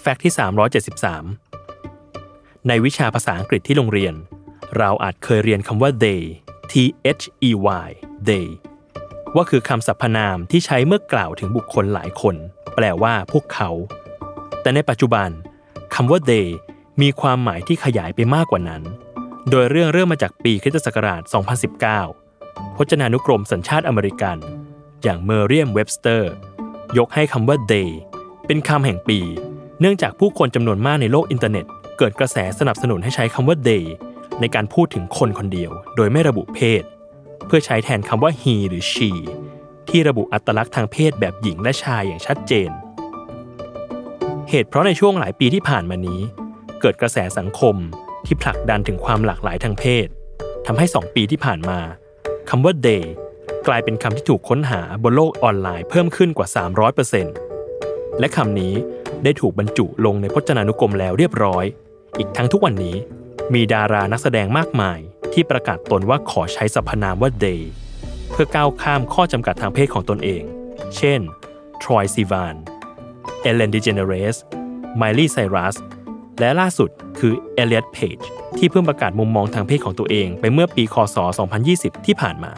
แฟกต์ที่ 373 ในวิชาภาษาอังกฤษที่โรงเรียน เราอาจเคยเรียนคำว่า they t h e y they ว่าคือคำสรรพนามที่ใช้เมื่อกล่าวถึงบุคคลหลายคน แปลว่าพวกเขา แต่ในปัจจุบันคำว่า they มีความหมายที่ขยายไปมากกว่านั้น โดยเรื่องเริ่มมาจากปีคริสตศักราช 2019 พจนานุกรมสัญชาติอเมริกัน อย่าง Merriam-Webster ยกให้คำว่า they เป็นคำแห่งปี เนื่องจากผู้คนจำนวนมากในโลกอินเทอร์เน็ต เกิดกระแสสนับสนุนให้ใช้คำว่า they ในการพูดถึงคนคนเดียว โดยไม่ระบุเพศ เพื่อใช้แทนคำว่า he หรือ she ที่ระบุอัตลักษณ์ทางเพศแบบหญิงและชายอย่างชัดเจน เหตุเพราะในช่วงหลายปีที่ผ่านมานี้ เกิดกระแสสังคมที่ผลักดันถึงความหลากหลายทางเพศทำให้ 2 ปีที่ผ่านมาคำว่า they กลายเป็นคำที่ถูกค้นหาบนโลกออนไลน์เพิ่มขึ้นกว่า 300%และคำนี้ ได้ถูกบรรจุลงในพจนานุกรมแล้วเรียบร้อย อีกทั้งทุกวันนี้ มีดารานักแสดงมากมาย ที่ประกาศตนว่าขอใช้สรรพนามว่า they เพื่อก้าวข้ามข้อจำกัดทางเพศของตนเอง เช่น ทรอยซีวาน เอเลนดิเจเนเรส ไมลี่ไซรัส และล่าสุดคือเอเลียตเพจที่เพิ่งประกาศมุมมองทางเพศของตัวเองไปเมื่อปีคศ 2020 ที่ผ่านมา